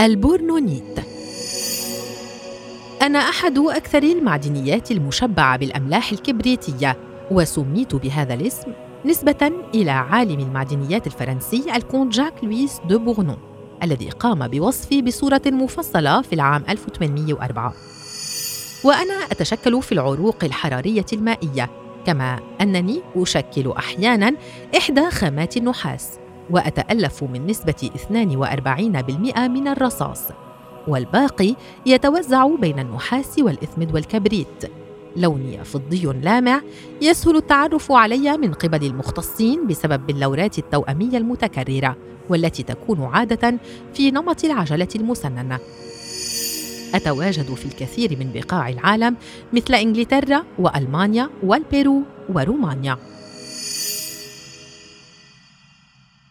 البورنونيت. أنا أحد أكثر المعدنيات المشبعة بالأملاح الكبريتية وسميت بهذا الاسم نسبة إلى عالم المعدنيات الفرنسي الكونت جاك لويس دو بورنون الذي قام بوصفي بصورة مفصلة في العام 1804 وأنا أتشكل في العروق الحرارية المائية كما أنني أشكل أحياناً إحدى خامات النحاس. وأتألف من نسبة 42% من الرصاص. والباقي يتوزع بين النحاس والإثمد والكبريت. لوني فضي لامع يسهل التعرف علي من قبل المختصين بسبب اللورات التوأمية المتكررة والتي تكون عادة في نمط العجلة المسننة. أتواجد في الكثير من بقاع العالم مثل إنجلترا وألمانيا والبيرو ورومانيا.